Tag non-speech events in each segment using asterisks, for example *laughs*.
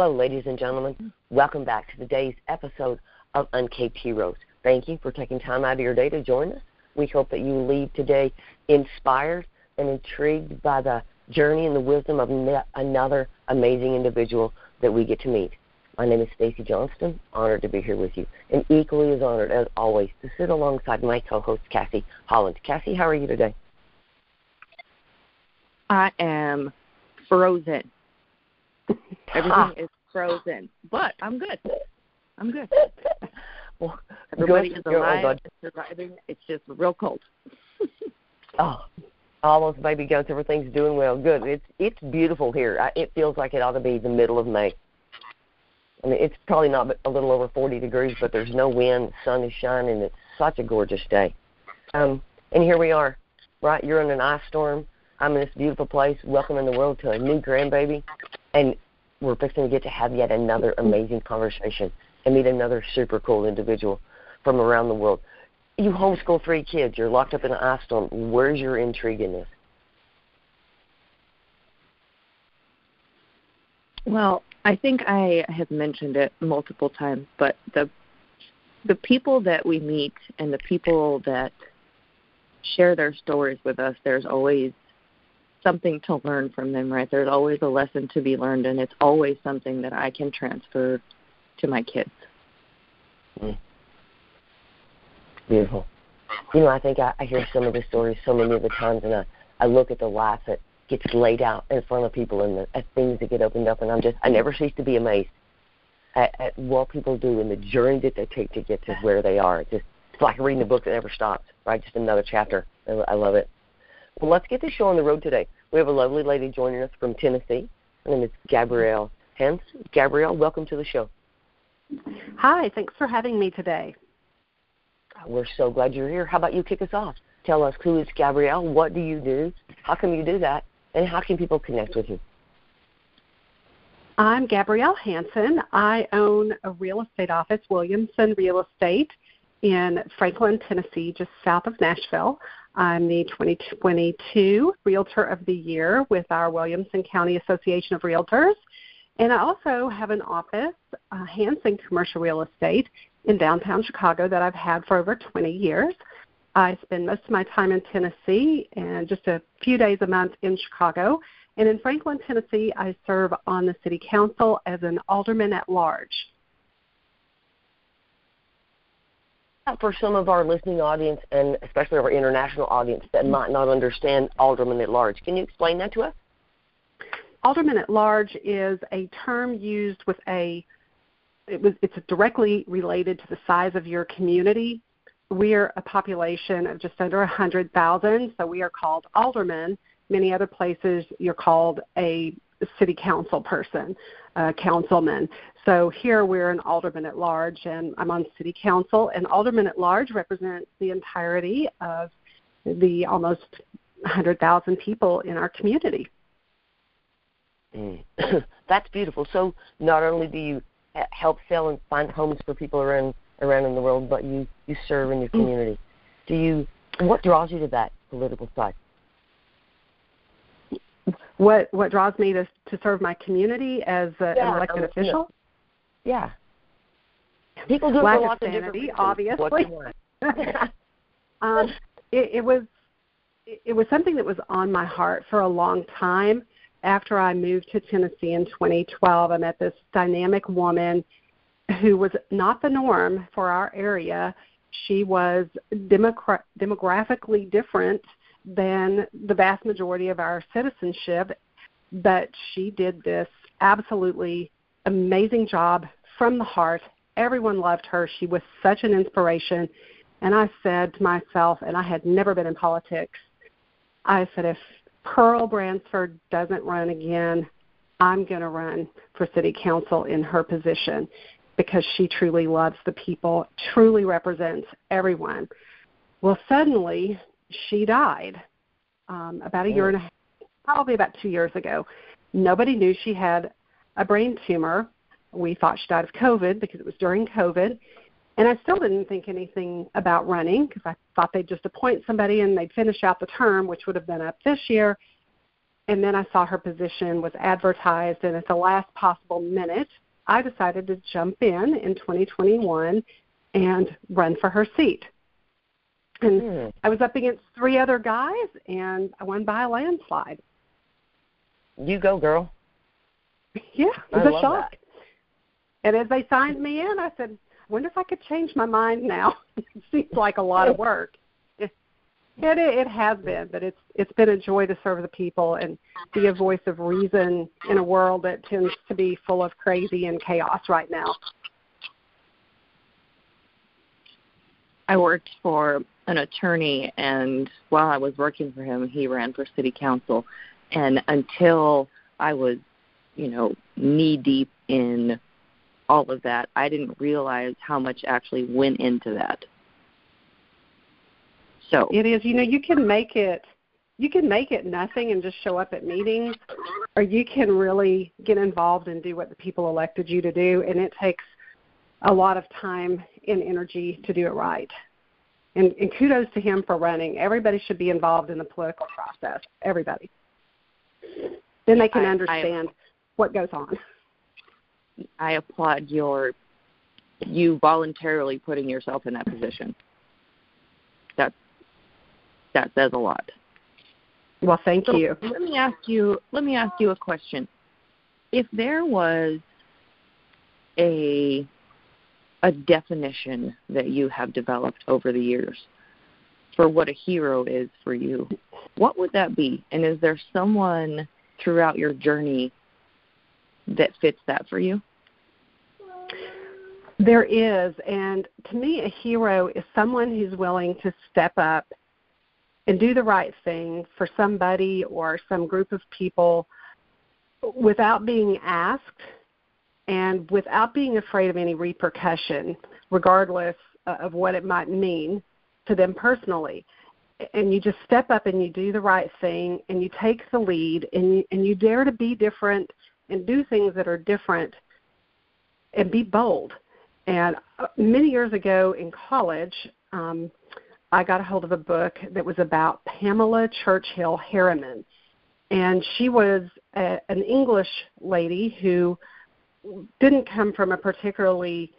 Hello, ladies and gentlemen. Welcome back to today's episode of Uncaped Heroes. Thank you for taking time out of your day to join us. We hope that you leave today inspired and intrigued by the journey and the wisdom of another amazing individual that we get to meet. My name is Stacy Johnston. Honored to be here with you, and equally as honored as always to sit alongside my co-host Cassie Holland. Cassie, how are you today? I am frozen. *laughs* Everything is frozen, but I'm good. I'm good. well, everybody good. is alive, surviving. It's just real cold. *laughs* oh, almost baby goats. Everything's doing well. Good. It's it's beautiful here. I, it feels like it ought to be the middle of May. I mean, it's probably not a little over 40 degrees, but there's no wind. The sun is shining. It's such a gorgeous day. Um, and here we are, right? You're in an ice storm. I'm in this beautiful place, welcoming the world to a new grandbaby, and we're fixing to get to have yet another amazing conversation and meet another super cool individual from around the world. You homeschool three kids. You're locked up in an ice storm. Where's your intrigue in this? Well, I think I have mentioned it multiple times, but the the people that we meet and the people that share their stories with us, there's always something to learn from them, right? There's always a lesson to be learned, and it's always something that I can transfer to my kids. Mm. Beautiful. You know, I think I, I hear some of the stories so many of the times, and I, I look at the life that gets laid out in front of people and the at things that get opened up, and I'm just I never cease to be amazed at, at what people do and the journey that they take to get to where they are. It's just it's like reading a book that never stops, right? Just another chapter. I, I love it. Well, let's get the show on the road today. We have a lovely lady joining us from Tennessee. Her name is Gabrielle Hens. Gabrielle, welcome to the show. Hi, thanks for having me today. We're so glad you're here. How about you kick us off? Tell us who is Gabrielle, what do you do, how come you do that, and how can people connect with you? I'm Gabrielle Hanson. I own a real estate office, Williamson Real Estate, in Franklin, Tennessee, just south of Nashville. I'm the 2022 Realtor of the Year with our Williamson County Association of Realtors. And I also have an office, uh, Hanson Commercial Real Estate, in downtown Chicago that I've had for over 20 years. I spend most of my time in Tennessee and just a few days a month in Chicago. And in Franklin, Tennessee, I serve on the City Council as an alderman at large. For some of our listening audience and especially our international audience that might not understand alderman at large, can you explain that to us? Alderman at large is a term used with a it was it's directly related to the size of your community we're a population of just under 100,000, so we are called aldermen. Many other places, you're called a city council person, a councilman. So here we're an alderman at large, and I'm on city council. And alderman at large represents the entirety of the almost 100,000 people in our community. Mm. *coughs* That's beautiful. So not only do you help sell and find homes for people around around in the world, but you you serve in your mm. community. Do you? What draws you to that political side? What what draws me to to serve my community as a, yeah, an elected um, official? Yeah. People do Lack of sanity, obviously. *laughs* *laughs* um, it, it was it was something that was on my heart for a long time. After I moved to Tennessee in 2012, I met this dynamic woman who was not the norm for our area. She was demogra- demographically different than the vast majority of our citizenship, but she did this absolutely amazing job from the heart. Everyone loved her. She was such an inspiration. And I said to myself, and I had never been in politics, I said, if Pearl Bransford doesn't run again, I'm going to run for city council in her position because she truly loves the people, truly represents everyone. Well, suddenly she died um, about a year and a half, probably about two years ago. Nobody knew she had a brain tumor. We thought she died of COVID because it was during COVID. And I still didn't think anything about running because I thought they'd just appoint somebody and they'd finish out the term, which would have been up this year. and then I saw her position was advertised, and at the last possible minute, I decided to jump in in 2021 and run for her seat. And mm. I was up against three other guys, and I won by a landslide. You go, girl. Yeah, it was a shock. That. And as they signed me in, I said, I wonder if I could change my mind now. it *laughs* seems like a lot of work. It, it it has been, but it's it's been a joy to serve the people and be a voice of reason in a world that tends to be full of crazy and chaos right now. I worked for an attorney, and while I was working for him, he ran for city council. And until I was, you know, knee deep in all of that, I didn't realize how much actually went into that. So it is. You know, you can make it. You can make it nothing and just show up at meetings, or you can really get involved and do what the people elected you to do, and it takes a lot of time and energy to do it right. And, and kudos to him for running. Everybody should be involved in the political process. Everybody. Then they can I, understand I, what goes on. I applaud your you voluntarily putting yourself in that position. That that says a lot. Well, thank so you. Let me ask you. Let me ask you a question. If there was a a definition that you have developed over the years for what a hero is for you, what would that be? And is there someone throughout your journey that fits that for you? There is, and to me, a hero is someone who's willing to step up and do the right thing for somebody or some group of people without being asked and without being afraid of any repercussion, regardless of what it might mean to them personally. And you just step up and you do the right thing and you take the lead and you, and you dare to be different and do things that are different and be bold and uh, many years ago in college, um, I got a hold of a book that was about Pamela Churchill Harriman. And she was a, an English lady who didn't come from a particularly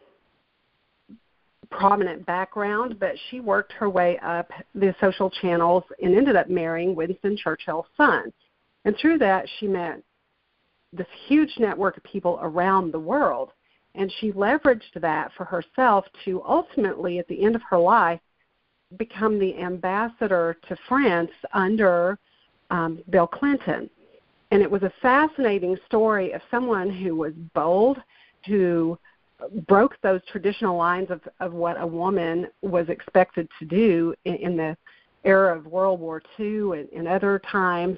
prominent background, but she worked her way up the social channels and ended up marrying Winston Churchill's son. And through that, she met this huge network of people around the world. And she leveraged that for herself to ultimately, at the end of her life, become the ambassador to France under um, Bill Clinton. And it was a fascinating story of someone who was bold, who broke those traditional lines of, of what a woman was expected to do in, in the era of World War II and, and other times,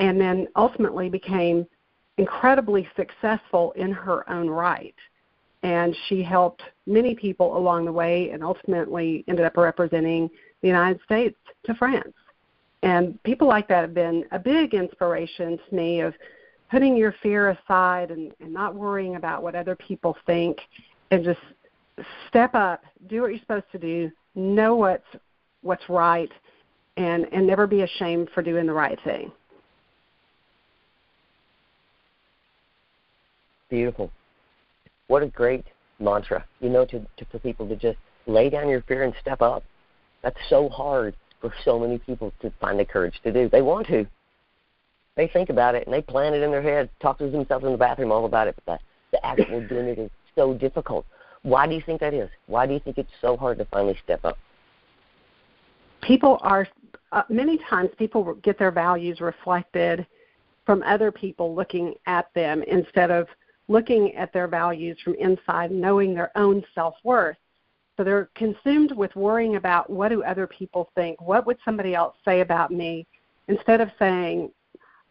and then ultimately became incredibly successful in her own right and she helped many people along the way and ultimately ended up representing the United States to France. And people like that have been a big inspiration to me of putting your fear aside and, and not worrying about what other people think and just step up, do what you're supposed to do, know what's what's right and and never be ashamed for doing the right thing. Beautiful what a great mantra, you know, to, to for people to just lay down your fear and step up. That's so hard for so many people to find the courage to do. They want to. They think about it and they plan it in their head, talk to themselves in the bathroom all about it, but the, the actual *coughs* doing it is so difficult. Why do you think that is? Why do you think it's so hard to finally step up? People are uh, many times people get their values reflected from other people looking at them instead of looking at their values from inside, knowing their own self worth. So they're consumed with worrying about what do other people think? What would somebody else say about me? Instead of saying,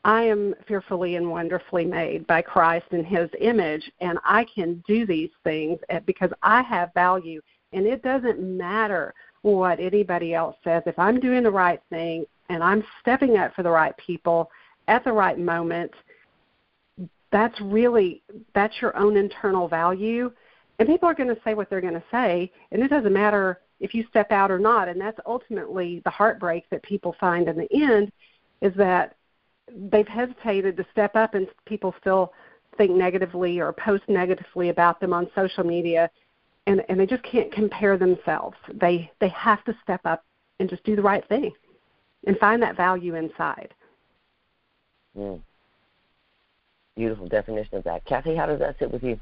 I am fearfully and wonderfully made by Christ in His image, and I can do these things because I have value. And it doesn't matter what anybody else says. If I'm doing the right thing and I'm stepping up for the right people at the right moment, that's really that's your own internal value and people are going to say what they're going to say and it doesn't matter if you step out or not and that's ultimately the heartbreak that people find in the end is that they've hesitated to step up, and people still think negatively or post negatively about them on social media, and and they just can't compare themselves. They they have to step up and just do the right thing, and find that value inside. Mm. Beautiful definition of that, Cassie. How does that sit with you?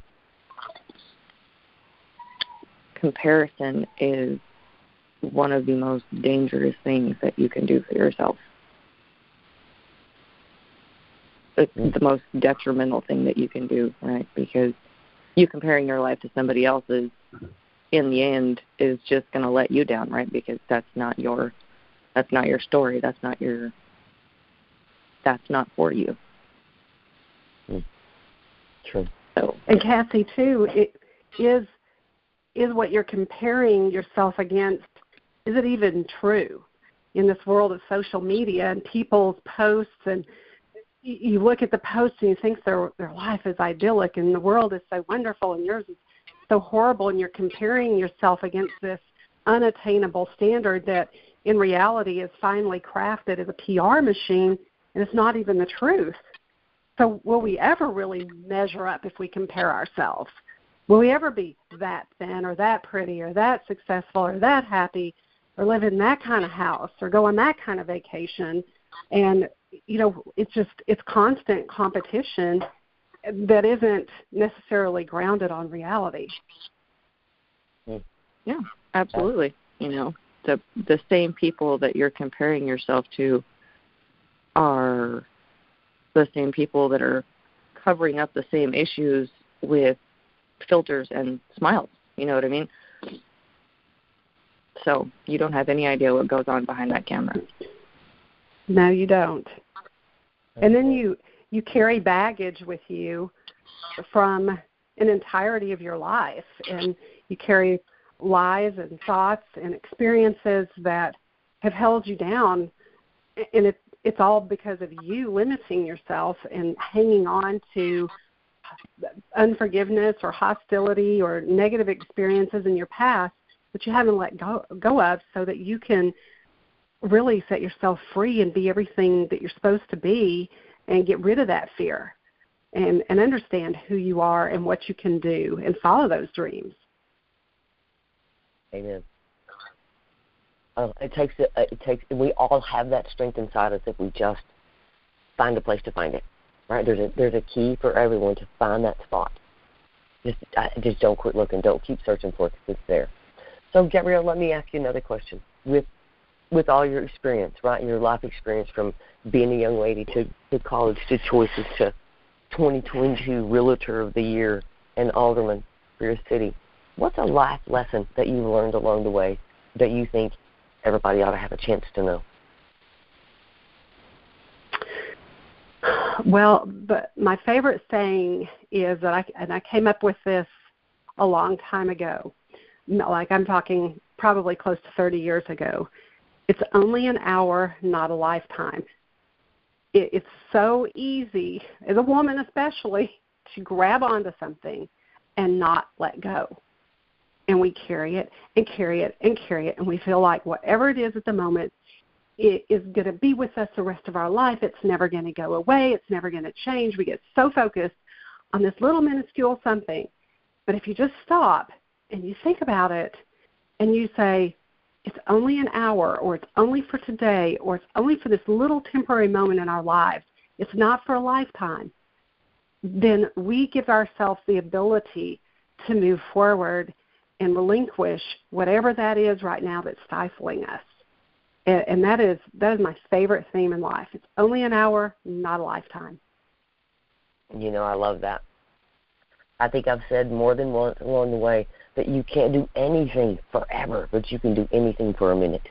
Comparison is one of the most dangerous things that you can do for yourself. It's mm. the most detrimental thing that you can do, right? Because you comparing your life to somebody else's in the end is just going to let you down, right? Because that's not your that's not your story. That's not your that's not for you. True. So and Cassie too, it is is what you're comparing yourself against is it even true in this world of social media and people's posts and you look at the posts and you think their their life is idyllic and the world is so wonderful and yours is so horrible and you're comparing yourself against this unattainable standard that in reality is finely crafted as a PR machine and it's not even the truth. So will we ever really measure up if we compare ourselves? Will we ever be that thin or that pretty or that successful or that happy or live in that kind of house or go on that kind of vacation? And you know, it's just it's constant competition that isn't necessarily grounded on reality. Yeah, absolutely. You know, the the same people that you're comparing yourself to are the same people that are covering up the same issues with filters and smiles. You know what I mean? So you don't have any idea what goes on behind that camera. No, you don't. And then you you carry baggage with you from an entirety of your life and you carry lies and thoughts and experiences that have held you down and it it's all because of you limiting yourself and hanging on to unforgiveness or hostility or negative experiences in your past that you haven't let go go of so that you can really set yourself free and be everything that you're supposed to be and get rid of that fear and and understand who you are and what you can do and follow those dreams. Amen uh, it takes it, takes we all have that strength inside us if we just find a place to find it right there's a there's a key for everyone to find that spot just just don't quit looking don't keep searching for it because it's there so gabrielle let me ask you another question with with all your experience, right? Your life experience from being a young lady to, to college to choices to 2022 Realtor of the Year and Alderman for your city. What's a life lesson that you've learned along the way that you think everybody ought to have a chance to know? Well, but my favorite saying is that I and I came up with this a long time ago. Like I'm talking probably close to 30 years ago it's only an hour, not a lifetime. It, it's so easy, as a woman especially, to grab onto something and not let go. And we carry it and carry it and carry it, and we feel like whatever it is at the moment, it is going to be with us the rest of our life. It's never going to go away. It's never going to change. We get so focused on this little minuscule something. But if you just stop and you think about it and you say, it's only an hour or it's only for today or it's only for this little temporary moment in our lives, it's not for a lifetime, then we give ourselves the ability to move forward and relinquish whatever that is right now that's stifling us. And, and that is that is my favorite theme in life. It's only an hour, not a lifetime. You know, I love that. I think I've said more than once along the way that you can't do anything forever, but you can do anything for a minute.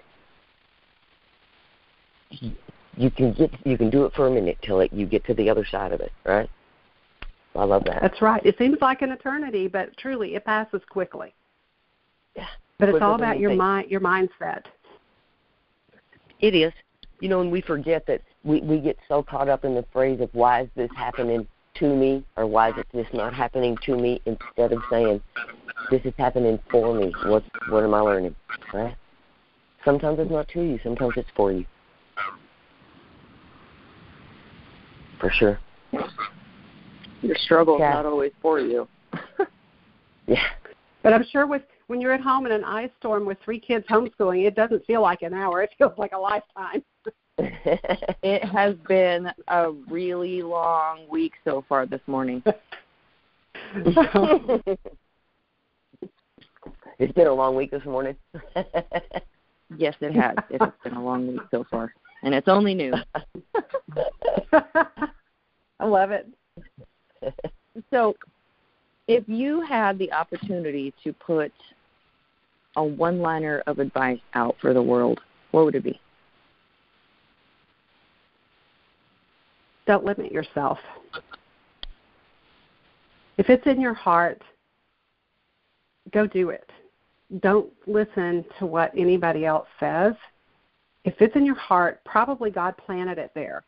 You can get you can do it for a minute till it, you get to the other side of it, right? I love that. That's right. It seems like an eternity, but truly, it passes quickly. Yeah. But it's all about your mind, your mindset. It is. You know, and we forget that we we get so caught up in the phrase of why is this happening to me or why is it this not happening to me instead of saying this is happening for me. What what am I learning? Right? Sometimes it's not to you. Sometimes it's for you. For sure. Your struggle's yeah. not always for you. *laughs* yeah. But I'm sure with when you're at home in an ice storm with three kids homeschooling, it doesn't feel like an hour. It *laughs* feels like a lifetime. *laughs* it has been a really long week so far this morning. *laughs* it's been a long week this morning. yes, it has. It has been a long week so far, and it's only new. I love it. So, if you had the opportunity to put a one-liner of advice out for the world, what would it be? Don't limit yourself. If it's in your heart, go do it. Don't listen to what anybody else says. If it's in your heart, probably God planted it there.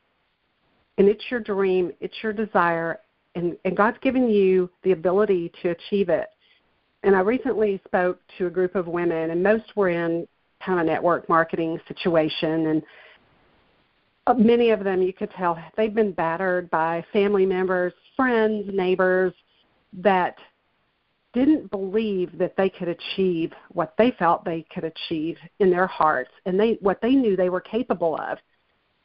And it's your dream, it's your desire, and, and God's given you the ability to achieve it. And I recently spoke to a group of women, and most were in kind of network marketing situation, and uh, many of them you could tell they've been battered by family members, friends, neighbors that didn't believe that they could achieve what they felt they could achieve in their hearts and they what they knew they were capable of.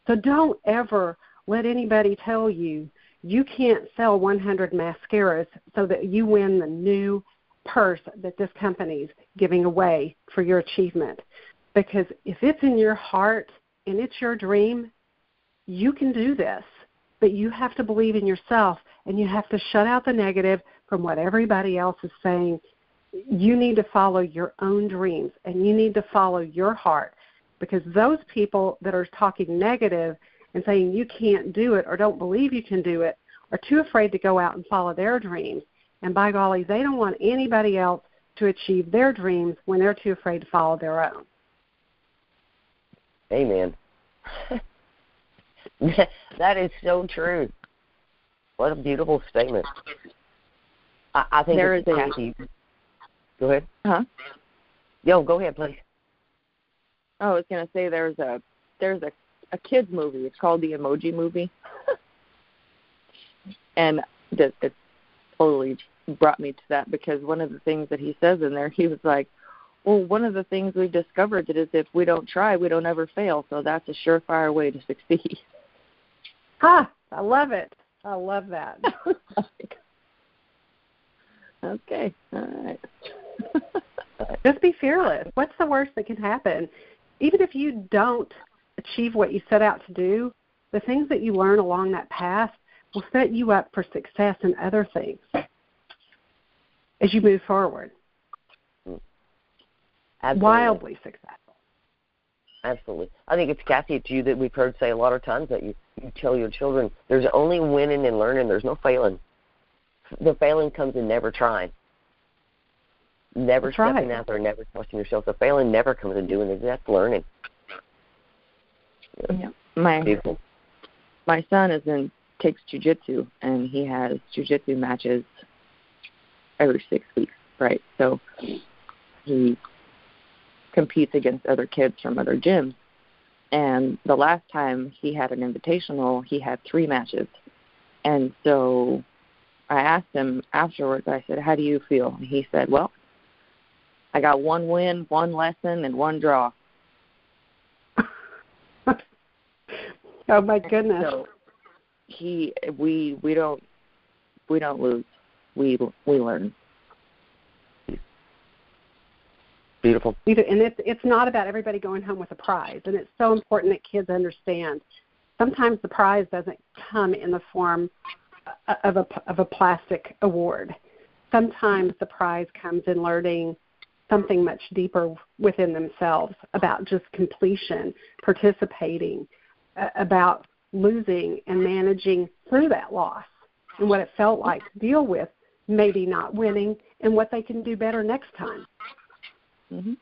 So don't ever let anybody tell you you can't sell 100 mascaras so that you win the new purse that this company's giving away for your achievement. Because if it's in your heart and it's your dream, you can do this. But you have to believe in yourself and you have to shut out the negative from what everybody else is saying. You need to follow your own dreams and you need to follow your heart because those people that are talking negative and saying you can't do it or don't believe you can do it are too afraid to go out and follow their dreams. And by golly, they don't want anybody else to achieve their dreams when they're too afraid to follow their own. Amen. *laughs* that is so true. What a beautiful statement. I, I think there it's is Cassie. Go ahead. Huh? Yo, go ahead, please. Oh, I was gonna say there's a there's a a kids movie. It's called the Emoji Movie, *laughs* and that it totally brought me to that because one of the things that he says in there, he was like, "Well, one of the things we've discovered is if we don't try, we don't ever fail. So that's a surefire way to *laughs* succeed." Ha! I love it. I love that. *laughs* okay. All right. *laughs* Just be fearless. What's the worst that can happen? Even if you don't achieve what you set out to do, the things that you learn along that path will set you up for success in other things as you move forward. Absolutely. Wildly successful. Absolutely. I think it's Cassie, it's you that we've heard say a lot of times that you, you tell your children there's only winning and learning, there's no failing. The failing comes in never trying. Never That's stepping right. out there, never trusting yourself. The failing never comes in doing it. That's learning. Yeah. My Beautiful. my son is in takes jujitsu and he has jujitsu matches every six weeks, right? So he competes against other kids from other gyms. And the last time he had an invitational, he had three matches. And so I asked him afterwards, I said, How do you feel? And he said, Well, I got one win, one lesson, and one draw. *laughs* oh my goodness. So he we we don't we don't lose. We we learn. Beautiful. You do, and it's it's not about everybody going home with a prize, and it's so important that kids understand. Sometimes the prize doesn't come in the form of a of a plastic award. Sometimes the prize comes in learning something much deeper within themselves about just completion, participating, uh, about losing and managing through that loss and what it felt like to deal with maybe not winning and what they can do better next time. Mm-hmm.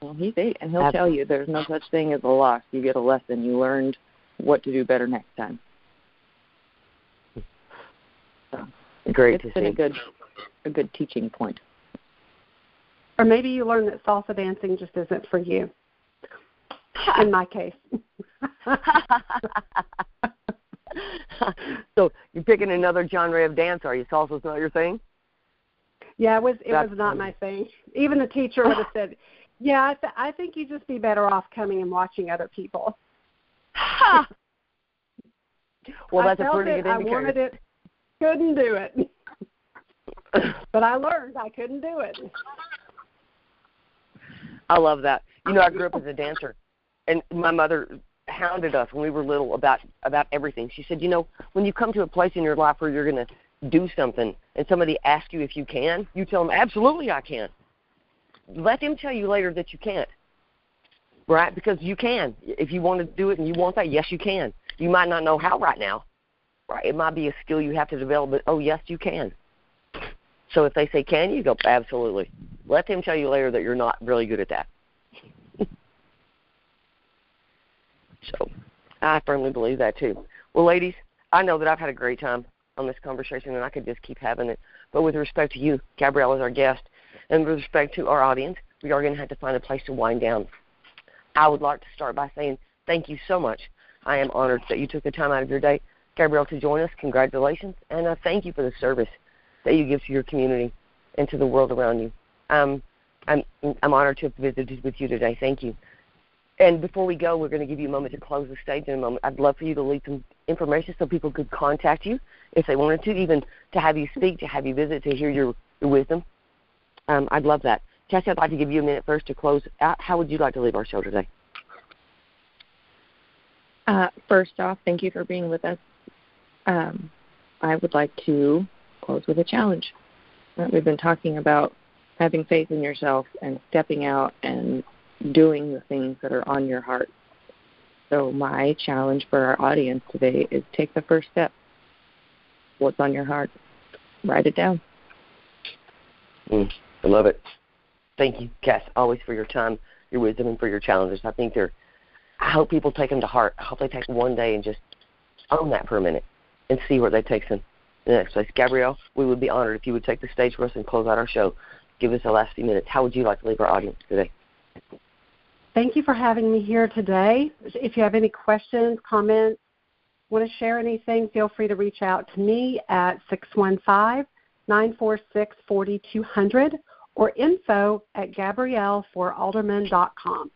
Well, he's eight, and he'll tell you there's no such thing as a loss. You get a lesson. You learned what to do better next time. So Great it's to been see. a good, a good teaching point. Or maybe you learn that salsa dancing just isn't for you. *laughs* In my case. *laughs* so you're picking another genre of dance, are you? Salsa's not your thing? Yeah, it was. It That's was not funny. my thing. Even the teacher would have said, *laughs* "Yeah, I, th- I think you'd just be better off coming and watching other people." Ha! well, I that's a pretty it, good I wanted it, couldn't do it. but I learned I couldn't do it. I love that. You know, I grew up as a dancer, and my mother hounded us when we were little about about everything. She said, you know, when you come to a place in your life where you're going to do something, and somebody asks you if you can, you tell them, absolutely, I can. Let them tell you later that you can't, right? Because you can. If you want to do it and you want that, yes, you can. You might not know how right now, right? It might be a skill you have to develop, but oh, yes, you can. So if they say, can you? Go, absolutely. Let them tell you later that you're not really good at that. So I firmly believe that too. Well, ladies, I know that I've had a great time on this conversation and I could just keep having it. But with respect to you, Gabrielle, as our guest, and with respect to our audience, we are going to have to find a place to wind down. I would like to start by saying thank you so much. I am honored that you took the time out of your day, Gabrielle, to join us. Congratulations. And uh, thank you for the service that you give to your community and to the world around you. Um, I'm, I'm honored to have visited with you today. Thank you. And before we go, we're going to give you a moment to close the stage in a moment. I'd love for you to leave some information so people could contact you if they wanted to, even to have you speak, to have you visit, to hear your, your wisdom. Um, I'd love that. Cassie, I'd like to give you a minute first to close out. How would you like to leave our show today? Uh, first off, thank you for being with us. Um, I would like to close with a challenge. Uh, We've been talking about having faith in yourself and stepping out and doing the things that are on your heart. So, my challenge for our audience today is take the first step. What's on your heart? Write it down. Mm, I love it. Thank you, Cass, always for your time, your wisdom, and for your challenges. I think they're. I hope people take them to heart. I hope they take one day and just own that for a minute and see where that takes them. In the next place, Gabrielle, we would be honored if you would take the stage for us and close out our show. Give us the last few minutes. How would you like to leave our audience today? Thank you for having me here today. If you have any questions, comments, want to share anything, feel free to reach out to me at 615-946-4200 or info at gabrielleforalderman.com.